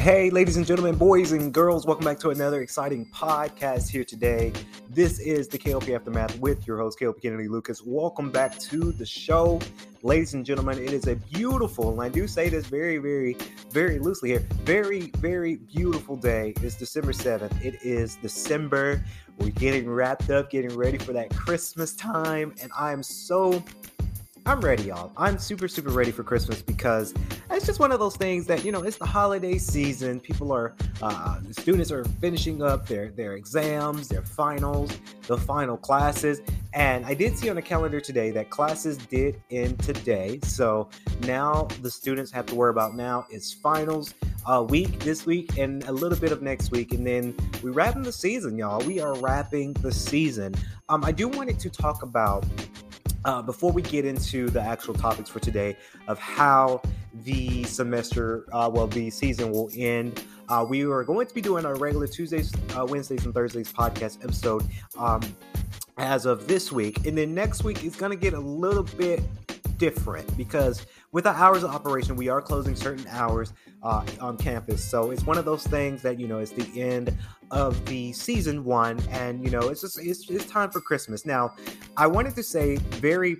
Hey, ladies and gentlemen, boys and girls, welcome back to another exciting podcast here today. This is the KLP Aftermath with your host, KLP Kennedy Lucas. Welcome back to the show. Ladies and gentlemen, it is a beautiful, and I do say this very, very, very loosely here, very, very beautiful day. It's December 7th. It is December. We're getting wrapped up, getting ready for that Christmas time, and I am so I'm ready, y'all. I'm super, super ready for Christmas because it's just one of those things that you know it's the holiday season. People are, uh, students are finishing up their their exams, their finals, the final classes, and I did see on the calendar today that classes did end today. So now the students have to worry about now is finals uh, week this week and a little bit of next week, and then we're wrapping the season, y'all. We are wrapping the season. Um, I do wanted to talk about uh, before we get into the actual topics for today of how the semester, uh, well, the season will end, uh, we are going to be doing our regular Tuesdays, uh, Wednesdays, and Thursdays podcast episode um, as of this week. And then next week is going to get a little bit different because with our hours of operation, we are closing certain hours uh, on campus. So it's one of those things that, you know, it's the end of the season one. And, you know, it's just, it's, it's time for Christmas. Now, I wanted to say very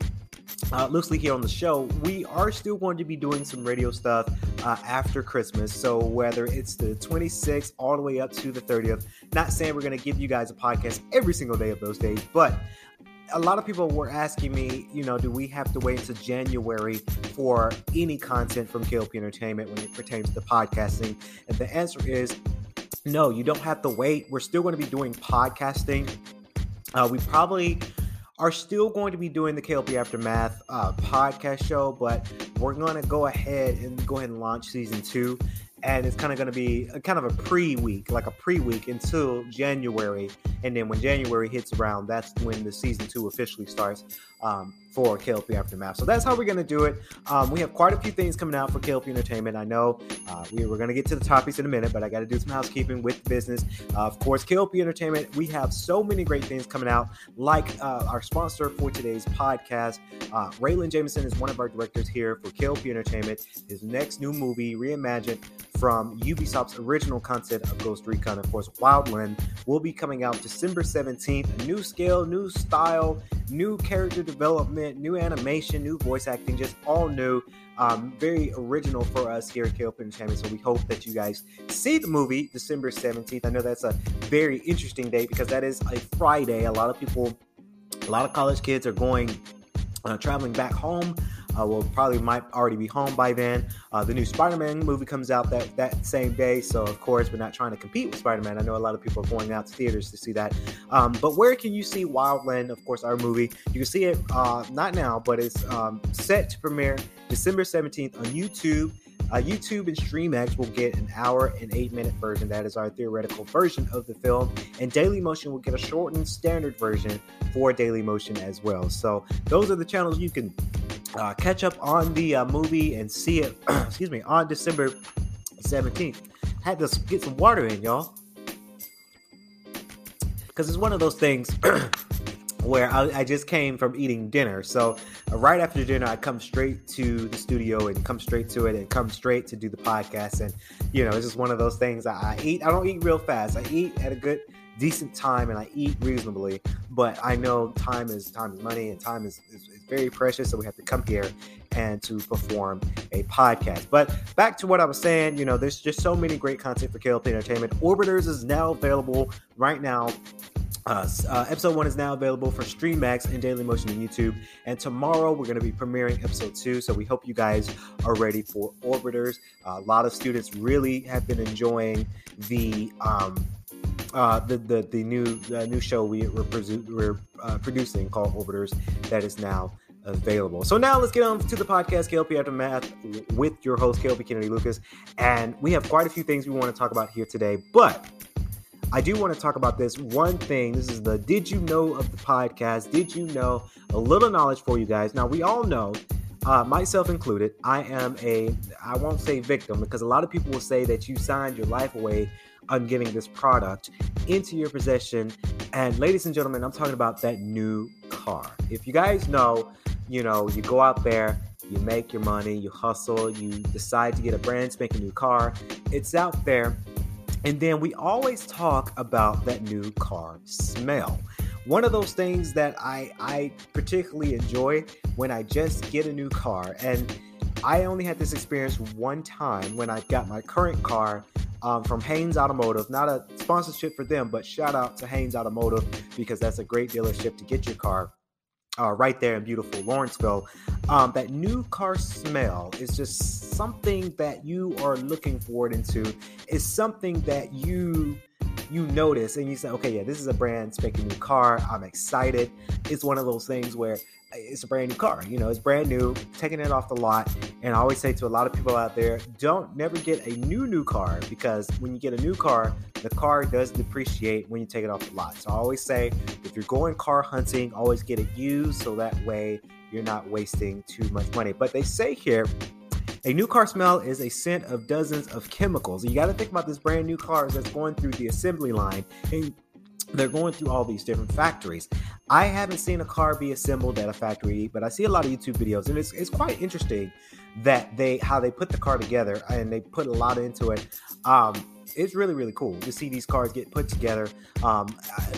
uh, loosely here on the show, we are still going to be doing some radio stuff uh, after Christmas. So whether it's the 26th all the way up to the 30th, not saying we're going to give you guys a podcast every single day of those days, but a lot of people were asking me, you know, do we have to wait until January for any content from KLP Entertainment when it pertains to podcasting? And the answer is no, you don't have to wait. We're still going to be doing podcasting. Uh, we probably are still going to be doing the KLP Aftermath uh, podcast show, but we're going to go ahead and go ahead and launch season two. And it's kind of going to be a kind of a pre week, like a pre week until January. And then when January hits around, that's when the season two officially starts um, for KLP Aftermath. So that's how we're going to do it. Um, we have quite a few things coming out for KLP Entertainment. I know uh, we, we're going to get to the topics in a minute, but I got to do some housekeeping with business. Uh, of course, KLP Entertainment, we have so many great things coming out, like uh, our sponsor for today's podcast. Uh, Raylan Jameson is one of our directors here for KLP Entertainment. His next new movie, reimagined from Ubisoft's original content of Ghost Recon, of course, Wildland, will be coming out December 17th. A new scale, new style, new character development, new animation, new voice acting, just all new. Um, very original for us here at KLP Entertainment. So we hope that you guys see the movie December 17th. I know that's a very interesting date because that is a Friday. A lot of people, a lot of college kids are going uh, traveling back home. Uh, will probably might already be home by then. Uh, the new Spider-Man movie comes out that that same day, so of course we're not trying to compete with Spider-Man. I know a lot of people are going out to theaters to see that. Um, but where can you see Wildland? Of course, our movie. You can see it uh, not now, but it's um, set to premiere December seventeenth on YouTube. Uh, YouTube and StreamX will get an hour and eight minute version. That is our theoretical version of the film. And Daily Motion will get a shortened standard version for Daily Motion as well. So those are the channels you can uh, catch up on the uh, movie and see it, excuse me, on December 17th. Had to get some water in, y'all. Because it's one of those things where I, I, just came from eating dinner. So uh, right after dinner, I come straight to the studio and come straight to it and come straight to do the podcast. And, you know, it's just one of those things I, I eat. I don't eat real fast. I eat at a good decent time and I eat reasonably, but I know time is time is money and time is, is, very precious. So we have to come here and to perform a podcast. But back to what I was saying, you know, there's just so many great content for KLP Entertainment. Orbiters is now available right now. Uh, uh, episode one is now available for StreamX and Daily Motion and YouTube. And tomorrow we're going to be premiering episode two. So we hope you guys are ready for Orbiters. Uh, a lot of students really have been enjoying the um, uh, the, the the new new show we, we're, presu- we're uh, producing called Orbiters that is now available. So now let's get on to the podcast, KLP Aftermath, with your host, KLP Kennedy Lucas. And we have quite a few things we want to talk about here today. But I do want to talk about this one thing. This is the Did You Know of the podcast. Did you know a little knowledge for you guys? Now, we all know, uh, myself included, I am a, I won't say victim because a lot of people will say that you signed your life away on getting this product into your possession. And ladies and gentlemen, I'm talking about that new car. If you guys know, you know, you go out there, you make your money, you hustle, you decide to get a brand spanking new car. It's out there and then we always talk about that new car smell. One of those things that I, I particularly enjoy when I just get a new car. And I only had this experience one time when I got my current car um, from Haynes Automotive. Not a sponsorship for them, but shout out to Haynes Automotive because that's a great dealership to get your car uh, right there in beautiful Lawrenceville. Um, that new car smell is just something that you are looking forward into. Is something that you you notice and you say, okay, yeah, this is a brand spanking new car. I'm excited. It's one of those things where uh, it's a brand new car. You know, it's brand new, taking it off the lot. And I always say to a lot of people out there, don't never get a new new car because when you get a new car, the car does depreciate when you take it off the lot. So I always say, if you're going car hunting, always get it used so that way you're not wasting too much money. But they say here a new car smell is a scent of dozens of chemicals. You got to think about this brand new cars that's going through the assembly line and they're going through all these different factories. I haven't seen a car be assembled at a factory, but I see a lot of YouTube videos, and it's, it's quite interesting that they how they put the car together and they put a lot into it. Um, it's really really cool to see these cars get put together. Um,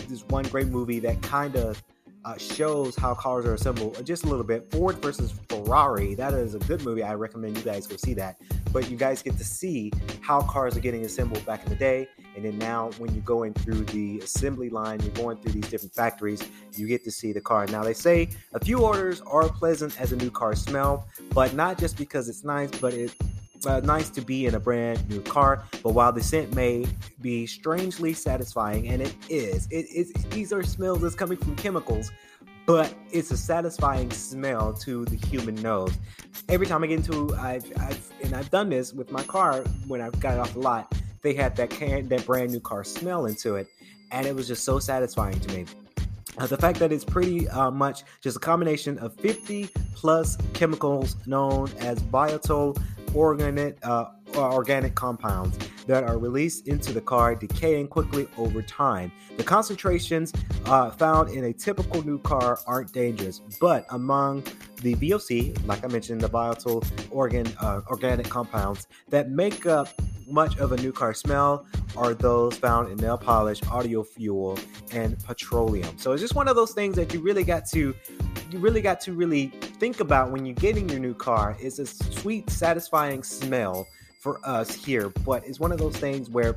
there's one great movie that kind of uh, shows how cars are assembled just a little bit. Ford versus Ferrari. That is a good movie. I recommend you guys go see that. But you guys get to see how cars are getting assembled back in the day. And then now, when you're going through the assembly line, you're going through these different factories, you get to see the car. Now, they say a few orders are pleasant as a new car smell, but not just because it's nice, but it uh, nice to be in a brand new car, but while the scent may be strangely satisfying, and it is, it is these are smells that's coming from chemicals, but it's a satisfying smell to the human nose. Every time I get into, I've, I've and I've done this with my car when I've got it off the lot. They had that can, that brand new car smell into it, and it was just so satisfying to me. Uh, the fact that it's pretty uh, much just a combination of 50 plus chemicals known as volatile organic, uh, organic compounds that are released into the car, decaying quickly over time. The concentrations uh, found in a typical new car aren't dangerous, but among the VOC, like I mentioned, the volatile organ uh, organic compounds that make up much of a new car smell are those found in nail polish, audio fuel, and petroleum. So it's just one of those things that you really got to you really got to really think about when you're getting your new car. It's a sweet, satisfying smell for us here, but it's one of those things where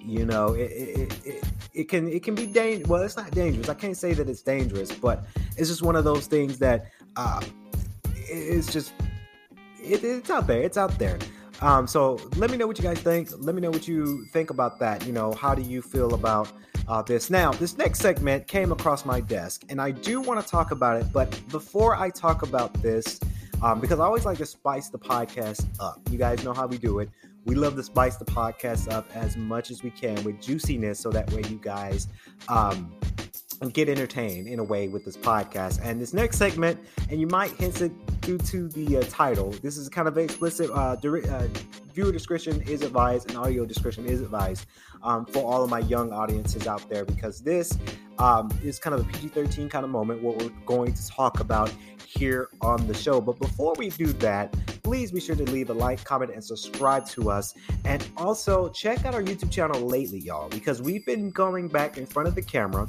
you know it, it, it, it can it can be dangerous. Well, it's not dangerous. I can't say that it's dangerous, but it's just one of those things that uh, it's just it, it's out there. It's out there. Um, so let me know what you guys think. Let me know what you think about that. You know, how do you feel about uh, this? Now, this next segment came across my desk, and I do want to talk about it. But before I talk about this, um, because I always like to spice the podcast up. You guys know how we do it. We love to spice the podcast up as much as we can with juiciness, so that way you guys um, get entertained in a way with this podcast. And this next segment, and you might hint it due to the uh, title, this is kind of explicit. Uh, uh, viewer discretion is advised, and audio discretion is advised um, for all of my young audiences out there because this um, is kind of a PG 13 kind of moment what we're going to talk about here on the show. But before we do that, please be sure to leave a like, comment, and subscribe to us. And also check out our YouTube channel lately, y'all, because we've been going back in front of the camera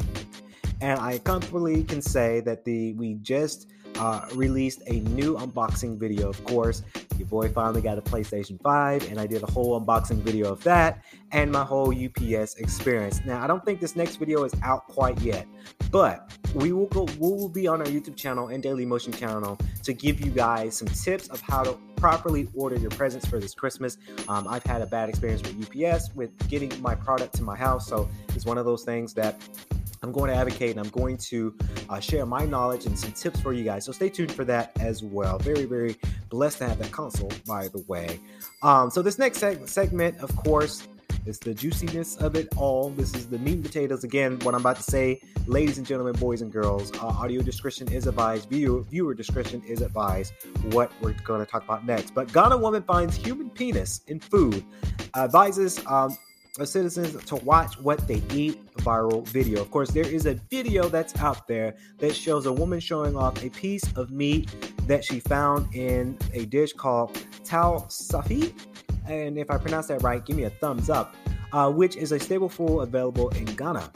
and I comfortably can say that the we just uh, released a new unboxing video. Of course, Your boy finally got a PlayStation 5, and I did a whole unboxing video of that and my whole UPS experience. Now, I don't think this next video is out quite yet, but we will go. We will be on our YouTube channel and Daily Motion channel to give you guys some tips of how to properly order your presents for this Christmas. Um, I've had a bad experience with UPS with getting my product to my house, so it's one of those things that I'm going to advocate and I'm going to uh, share my knowledge and some tips for you guys. So stay tuned for that as well. Very, very blessed to have that console, by the way. Um, so this next seg- segment, of course, is the juiciness of it all. This is the meat and potatoes. Again, what I'm about to say, ladies and gentlemen, boys and girls, uh, audio discretion is advised. Viewer, viewer discretion is advised. What we're going to talk about next. But Ghana woman finds human penis in food. advises um, citizens to watch what they eat viral video. Of course, there is a video that's out there that shows a woman showing off a piece of meat that she found in a dish called Tuo Zaafi. And if I pronounce that right, give me a thumbs up, uh, which is a staple food available in Ghana.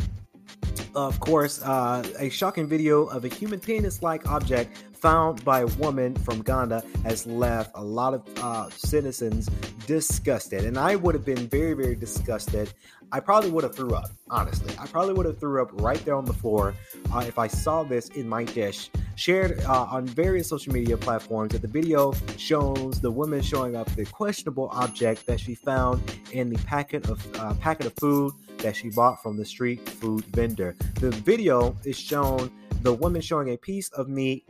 Of course, uh, a shocking video of a human penis like object found by a woman from Ghana has left a lot of uh, citizens disgusted. And I would have been very, very disgusted. I probably would have threw up, honestly. I probably would have threw up right there on the floor uh, if I saw this in my dish. Shared uh, on various social media platforms that the video shows the woman showing up the questionable object that she found in the packet of uh, packet of food that she bought from the street food vendor. The video is shown the woman showing a piece of meat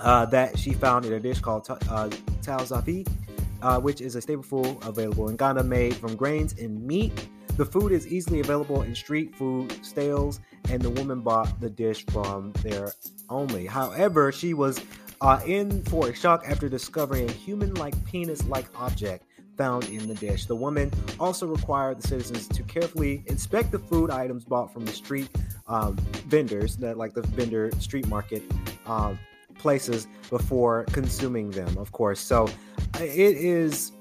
uh, that she found in a dish called uh, Tuo Zaafi, uh, which is a staple food available in Ghana made from grains and meat. The food is easily available in street food stalls, and the woman bought the dish from there only. However, she was uh, in for a shock after discovering a human like penis like object found in the dish. The woman also required the citizens to carefully inspect the food items bought from the street um, vendors, that like the vendor street market uh, places, before consuming them. Of course, so it is.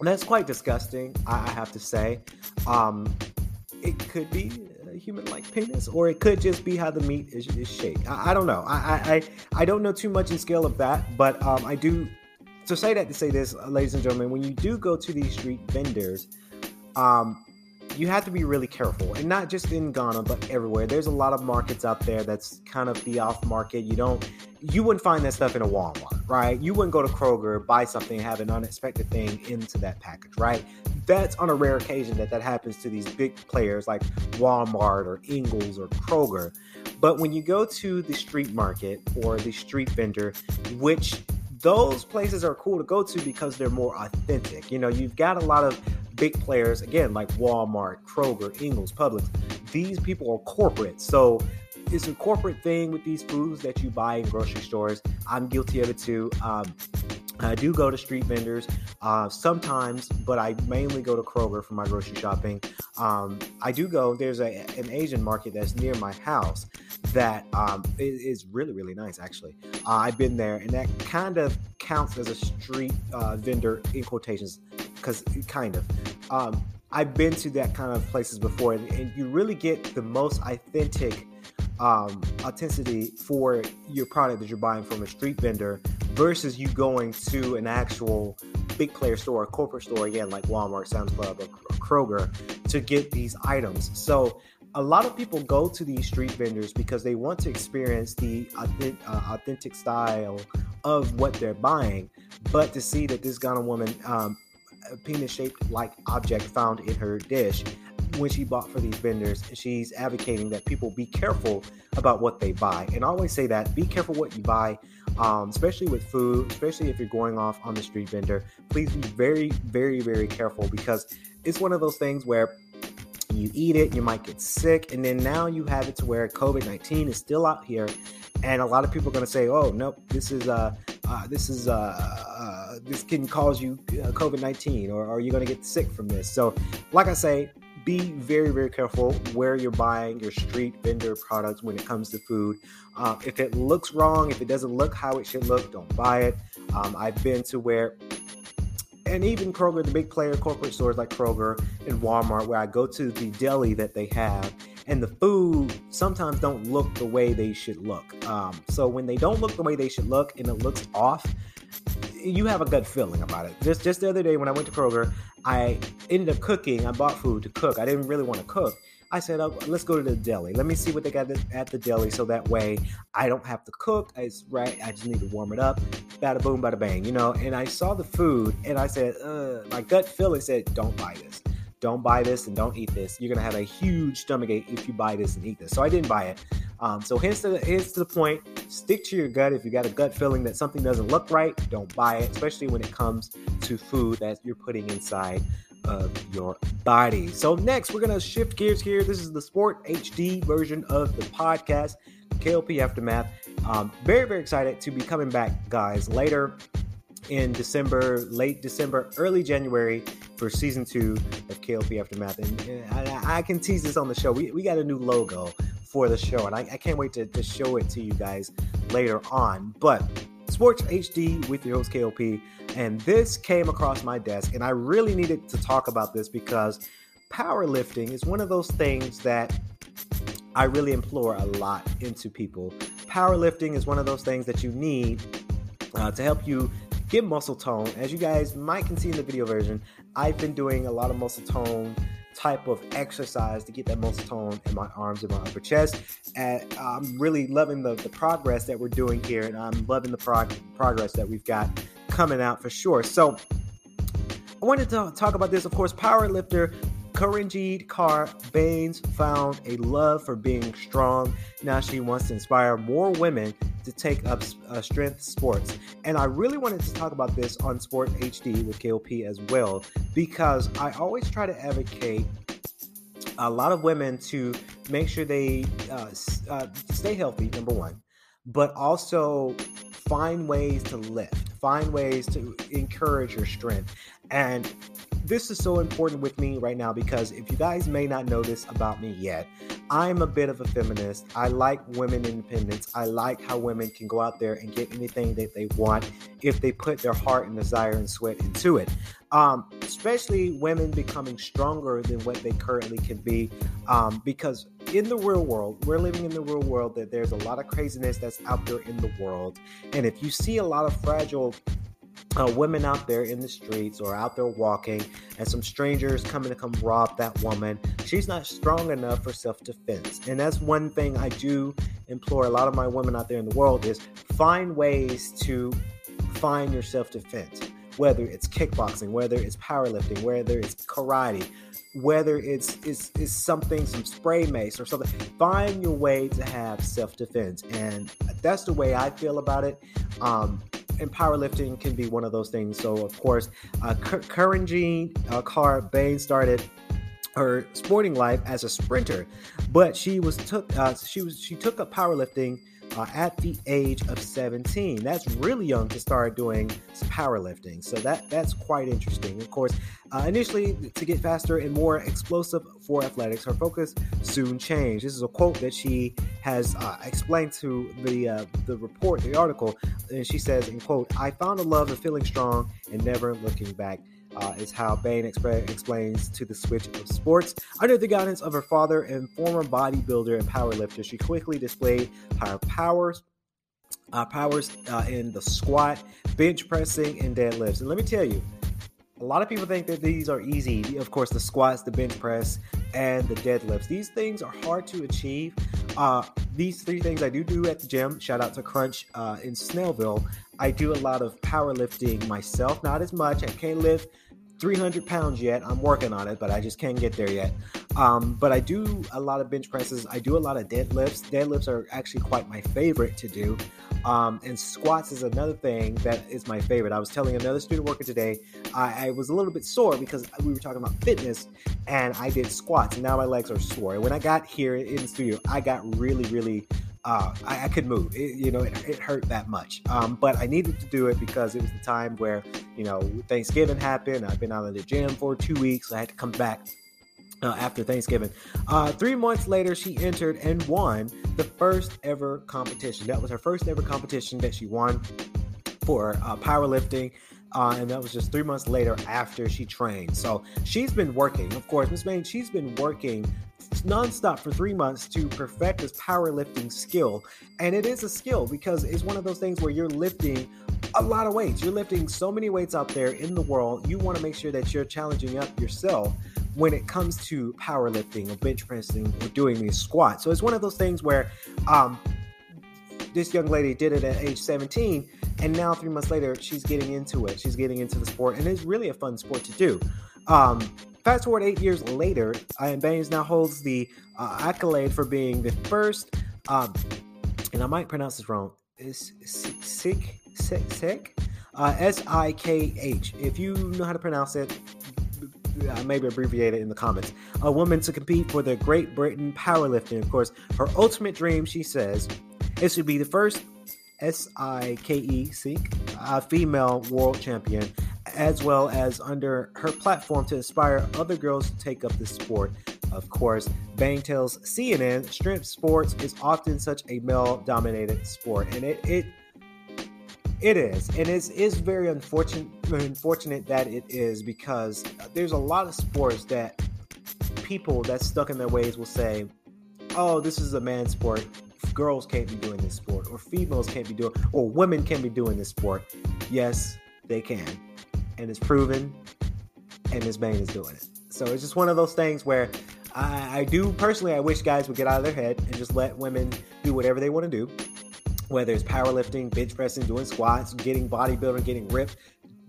That's quite disgusting, I, have to say. Um, it could be a human-like penis, or it could just be how the meat is, is shaped. I, I, don't know. I, I I don't know too much in scale of that, but um, I do so say that to say this, ladies and gentlemen, when you do go to these street vendors, um, you have to be really careful, and not just in Ghana, but everywhere. There's a lot of markets out there that's kind of the off market. You don't, you wouldn't find that stuff in a Walmart, right? You wouldn't go to Kroger, buy something, have an unexpected thing into that package, right? That's on a rare occasion that that happens to these big players like Walmart or Ingles or Kroger. But when you go to the street market or the street vendor, which those places are cool to go to because they're more authentic. You know, you've got a lot of big players, again, like Walmart, Kroger, Ingles, Publix. These people are corporate. So it's a corporate thing with these foods that you buy in grocery stores. I'm guilty of it too. Um, I do go to street vendors uh, sometimes, but I mainly go to Kroger for my grocery shopping. Um, I do go. There's a an Asian market that's near my house that um, is really really nice. Actually, uh, I've been there, and that kind of counts as a street uh, vendor in quotations, because kind of. Um, I've been to that kind of places before, and, and you really get the most authentic um, authenticity for your product that you're buying from a street vendor versus you going to an actual big player store, a corporate store, again, like Walmart, Sam's Club, or Kroger, to get these items. So a lot of people go to these street vendors because they want to experience the authentic, uh, authentic style of what they're buying. But to see that this Ghana woman, um, a penis shaped like object found in her dish, when she bought for these vendors, she's advocating that people be careful about what they buy. And I always say that be careful what you buy, um, especially with food, especially if you're going off on the street vendor. Please be very, very, very careful because it's one of those things where you eat it, you might get sick, and then now you have it to where COVID 19 is still out here. And a lot of people are going to say, "Oh, nope, this is uh, uh this is uh, uh, this can cause you uh, COVID nineteen, or, or are you going to get sick from this?" So, like I say, be very, very careful where you're buying your street vendor products when it comes to food. Um, if it looks wrong, if it doesn't look how it should look, don't buy it. Um, I've been to where, and even Kroger, the big player corporate stores like Kroger and Walmart, where I go to the deli that they have, and the food sometimes don't look the way they should look. Um, so when they don't look the way they should look and it looks off, you have a gut feeling about it. Just just the other day when I went to Kroger, I ended up cooking. I bought food to cook. I didn't really want to cook. I said, oh, let's go to the deli. Let me see what they got at the deli so that way I don't have to cook. It's right. I just need to warm it up. Bada boom, bada bang, you know. And I saw the food and I said, uh, my gut feeling said, don't buy this. Don't buy this and don't eat this. You're gonna have a huge stomach ache if you buy this and eat this. So I didn't buy it. Um, so hence to the, to the point. Stick to your gut. If you got a gut feeling that something doesn't look right, don't buy it. Especially when it comes to food that you're putting inside of your body. So next, we're gonna shift gears here. This is the Sport HD version of the podcast, KLP Aftermath. Um, very very excited to be coming back, guys. Later in December, late December, early January for season two of KLP Aftermath. And, and I, I, can tease this on the show. We, we got a new logo for the show, and I, I can't wait to, to show it to you guys later on. But Sports HD with your host KLP, and this came across my desk, and I really needed to talk about this because powerlifting is one of those things that I really implore a lot into people. Powerlifting is one of those things that you need uh, to help you get muscle tone. As you guys might can see in the video version, I've been doing a lot of muscle tone type of exercise to get that muscle tone in my arms and my upper chest. And I'm really loving the, the progress that we're doing here, and I'm loving the prog- progress that we've got coming out for sure. So I wanted to talk about this. Of course, powerlifter Karenjeet Kaur Bains found a love for being strong. Now she wants to inspire more women to take up uh, strength sports. And I really wanted to talk about this on Sport HD with KLP as well, because I always try to advocate a lot of women to make sure they uh, uh, stay healthy, number one, but also find ways to lift, find ways to encourage your strength. And this is so important with me right now because if you guys may not know this about me yet, I'm a bit of a feminist. I like women independence. I like how women can go out there and get anything that they want if they put their heart and desire and sweat into it. Um, especially women becoming stronger than what they currently can be. Um, because in the real world, we're living in the real world that there's a lot of craziness that's out there in the world. And if you see a lot of fragile uh, women out there in the streets or out there walking and some strangers coming to come rob that woman she's not strong enough for self-defense. And that's one thing i do implore a lot of my women out there in the world is find ways to find your self-defense whether it's kickboxing whether it's powerlifting whether it's karate whether it's, it's, it's something some spray mace or something. Find your way to have self-defense. And that's the way i feel about it. Um, and powerlifting can be one of those things. So, of course, uh, Karenjeet uh, Kaur Bain started her sporting life as a sprinter, but she was took uh, she was she took up powerlifting uh, at the age of 17. That's really young to start doing powerlifting. So that that's quite interesting. Of course, uh, initially to get faster and more explosive for athletics, her focus soon changed. This is a quote that she has uh, explained to the uh, the report, the article, and she says, "In quote, I found a love of feeling strong and never looking back." Uh, is how Bain exp- explains to the switch of sports. Under the guidance of her father and former bodybuilder and powerlifter, she quickly displayed her powers. Uh, powers uh, in the squat, bench pressing, and deadlifts. And let me tell you, a lot of people think that these are easy. Of course, the squats, the bench press, and the deadlifts. These things are hard to achieve. Uh, these three things I do do at the gym. Shout out to Crunch uh, in Snellville. I do a lot of powerlifting myself, not as much. I can't lift 300 pounds yet. I'm working on it, but I just can't get there yet. Um, but I do a lot of bench presses. I do a lot of deadlifts. Deadlifts are actually quite my favorite to do. Um, and squats is another thing that is my favorite. I was telling another student worker today, I, I, was a little bit sore because we were talking about fitness and I did squats and now my legs are sore. And when I got here in the studio, I got really, really uh, I, I, could move. It, you know, it, it, hurt that much. Um, but I needed to do it because it was the time where, you know, Thanksgiving happened. I've been out of the gym for two weeks. I had to come back uh, after Thanksgiving. Uh, three months later, she entered and won the first ever competition. That was her first ever competition that she won for uh, powerlifting. Uh, and that was just three months later after she trained. So she's been working, of course, Miss Bain, she's been working nonstop for three months to perfect this powerlifting skill. And it is a skill because it's one of those things where you're lifting a lot of weights. You're lifting so many weights out there in the world. You want to make sure that you're challenging up yourself when it comes to powerlifting or bench pressing or doing these squats. So it's one of those things where um, this young lady did it at age 17, and now three months later, she's getting into it. She's getting into the sport, and it's really a fun sport to do. Um, fast forward eight years later, Ian Bains now holds the uh, accolade for being the first, um, and I might pronounce this wrong, is Sikh, Sikh, Sikh, uh, S I K H. If you know how to pronounce it, uh, maybe abbreviate it in the comments. A woman to compete for the Great Britain powerlifting. Of course, her ultimate dream, she says, is to be the first S I K E uh, female world champion, as well as under her platform to inspire other girls to take up this sport. Of course, Bang tells CNN strength sports is often such a male dominated sport, and it, it it is, and it's, it's very unfortunate unfortunate that it is because there's a lot of sports that people that's stuck in their ways will say, "Oh, this is a man sport. Girls can't be doing this sport, or females can't be doing, or women can be doing this sport." Yes, they can, and it's proven, and Miss Bain is doing it. So it's just one of those things where I, I do personally. I wish guys would get out of their head and just let women do whatever they want to do whether it's powerlifting, bench pressing, doing squats, getting bodybuilding, getting ripped.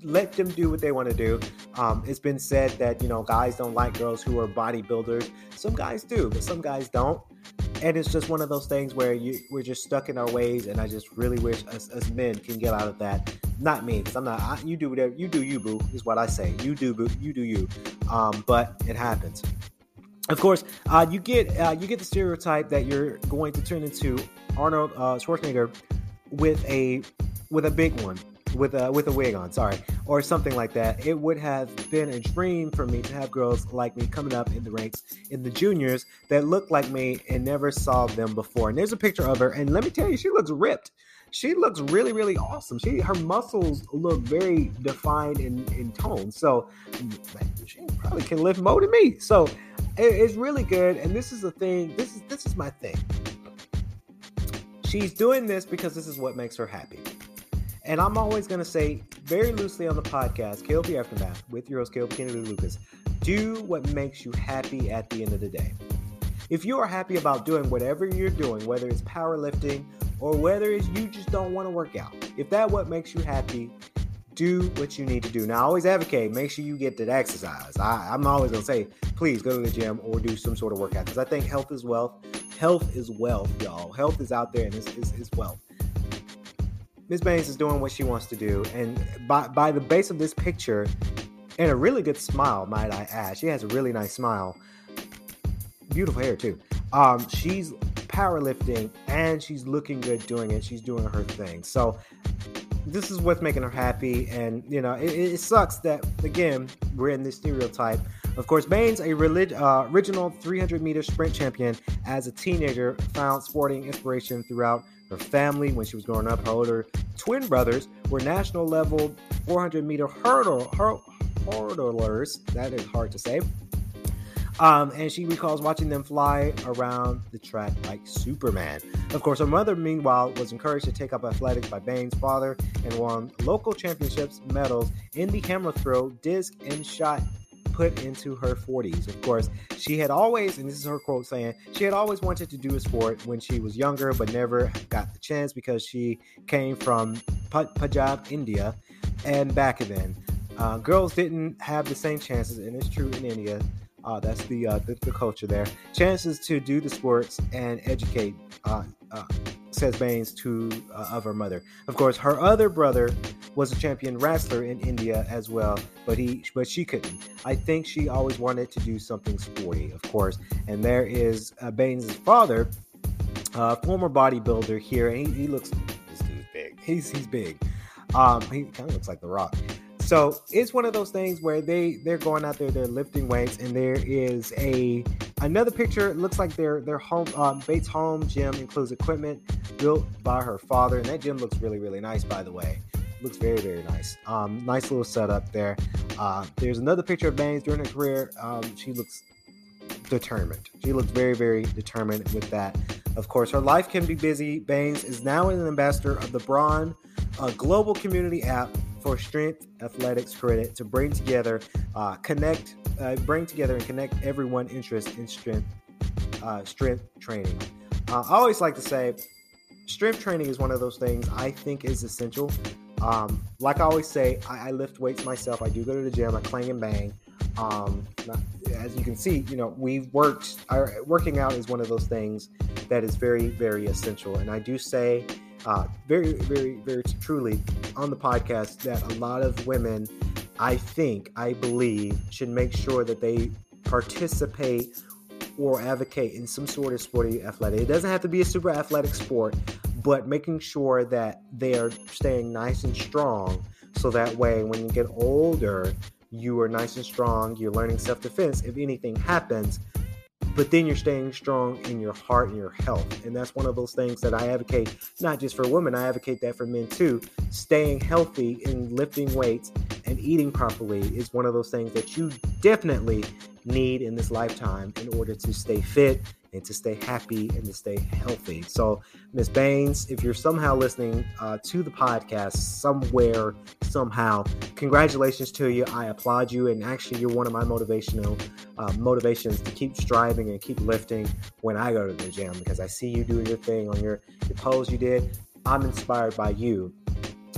Let them do what they want to do. Um, it's been said that you know guys don't like girls who are bodybuilders. Some guys do, but some guys don't. And it's just one of those things where you we're just stuck in our ways. And I just really wish us, us men can get out of that. Not me, because I'm not. I, you do whatever you do. You boo is what I say. You do boo. You do you. Um, but it happens. Of course, uh, you get uh, you get the stereotype that you're going to turn into Arnold uh, Schwarzenegger with a with a big one, with a with a wig on, sorry, or something like that. It would have been a dream for me to have girls like me coming up in the ranks in the juniors that looked like me and never saw them before. And there's a picture of her, and let me tell you, she looks ripped. She looks really, really awesome. She her muscles look very defined in in tone. So she probably can lift more than me. So it, it's really good. And this is the thing. This is this is my thing She's doing this because this is what makes her happy. And I'm always going to say very loosely on the podcast, KLP Aftermath with your host, KLP Kennedy Lucas, do what makes you happy at the end of the day. If you are happy about doing whatever you're doing, whether it's powerlifting or whether it's you just don't want to work out, if that what makes you happy, do what you need to do. Now, I always advocate make sure you get that exercise. I, am always gonna say, please go to the gym or do some sort of workout because I think health is wealth. Health is wealth, y'all. Health is out there and it's, it's, it's wealth. Miss Bains is doing what she wants to do, and by by the base of this picture, and a really good smile, might I add. She has a really nice smile. Beautiful hair too. Um, she's powerlifting and she's looking good doing it. She's doing her thing. So this is what's making her happy. And, you know, it, it sucks that, again, we're in this stereotype. Of course, Bains, a relig- uh, original 300 meter sprint champion as a teenager, found sporting inspiration throughout her family when she was growing up. Her older twin brothers were national level 400 meter hurdle, hurdlers. That is hard to say. Um, and she recalls watching them fly around the track like Superman. Of course, her mother, meanwhile, was encouraged to take up athletics by Bains' father and won local championships medals in the hammer throw, disc, and shot put into her 40s. Of course, she had always, and this is her quote saying, she had always wanted to do a sport when she was younger, but never got the chance because she came from Punjab, India, and back then. Uh, girls didn't have the same chances, and it's true in India. Uh, that's the, uh, the, the culture there. Chances to do the sports and educate, uh, uh says Bains to uh, of her mother. Of course, her other brother was a champion wrestler in India as well, but he but she couldn't. I think she always wanted to do something sporty, of course. And there is uh, Bains' father, a former bodybuilder here, and he, he looks this dude's big. He's he's big. Um, he kind of looks like The Rock. So it's one of those things where they they're going out there, they're lifting weights, and there is a another picture. Looks like their their home um, Bates home gym includes equipment built by her father, and that gym looks really really nice, by the way. Looks very very nice. Um, nice little setup there. Uh, there's another picture of Bains during her career. Um, she looks determined. She looks very very determined with that. Of course, her life can be busy. Bains is now an ambassador of the Braun a global community app for strength athletics credit to bring together, uh, connect, uh, bring together and connect everyone interested in strength, uh, strength training. Uh, I always like to say, strength training is one of those things I think is essential. Um, like I always say, I, I, lift weights myself. I do go to the gym. I clang and bang. Um, as you can see, you know, we've worked. Our, working out is one of those things that is very, very essential. And I do say, uh, very, very, very truly on the podcast that a lot of women, I think, I believe, should make sure that they participate or advocate in some sort of sporty athletic. It doesn't have to be a super athletic sport, but making sure that they are staying nice and strong so that way when you get older, you are nice and strong, you're learning self defense. If anything happens, but then you're staying strong in your heart and your health. And that's one of those things that I advocate, not just for women, I advocate that for men too. Staying healthy and lifting weights and eating properly is one of those things that you definitely need in this lifetime in order to stay fit and to stay happy and to stay healthy. So, Miss Bains, if you're somehow listening uh, to the podcast somewhere, somehow, congratulations to you. I applaud you, and actually, you're one of my motivational uh, motivations to keep striving and keep lifting when I go to the gym because I see you doing your thing on your, your pose you did. I'm inspired by you.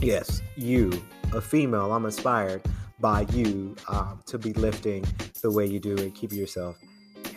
Yes, you, a female. I'm inspired by you um, to be lifting the way you do and keep yourself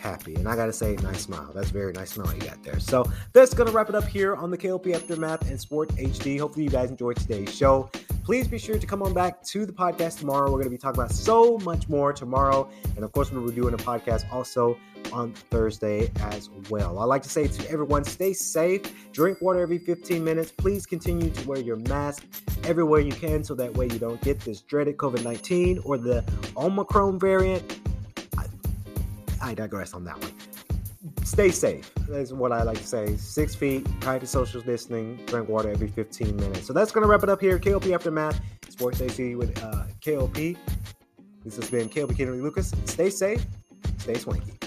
happy. And I gotta say, nice smile. That's very nice smile you got there. So that's gonna wrap it up here on the KLP Aftermath and Sport HD. Hopefully you guys enjoyed today's show. Please be sure to come on back to the podcast tomorrow. We're gonna be talking about so much more tomorrow. And of course, we'll be doing a podcast also on Thursday as well. I like to say to everyone, stay safe, drink water every 15 minutes. Please continue to wear your mask everywhere you can so that way you don't get this dreaded COVID 19 or the Omicron variant. I digress on that one. Stay safe. That's what I like to say. Six feet, practice social distancing, drink water every 15 minutes. So that's going to wrap it up here. KLP Aftermath, Sports AC with uh, KLP. This has been KLP Kennedy Lucas. Stay safe, stay swanky.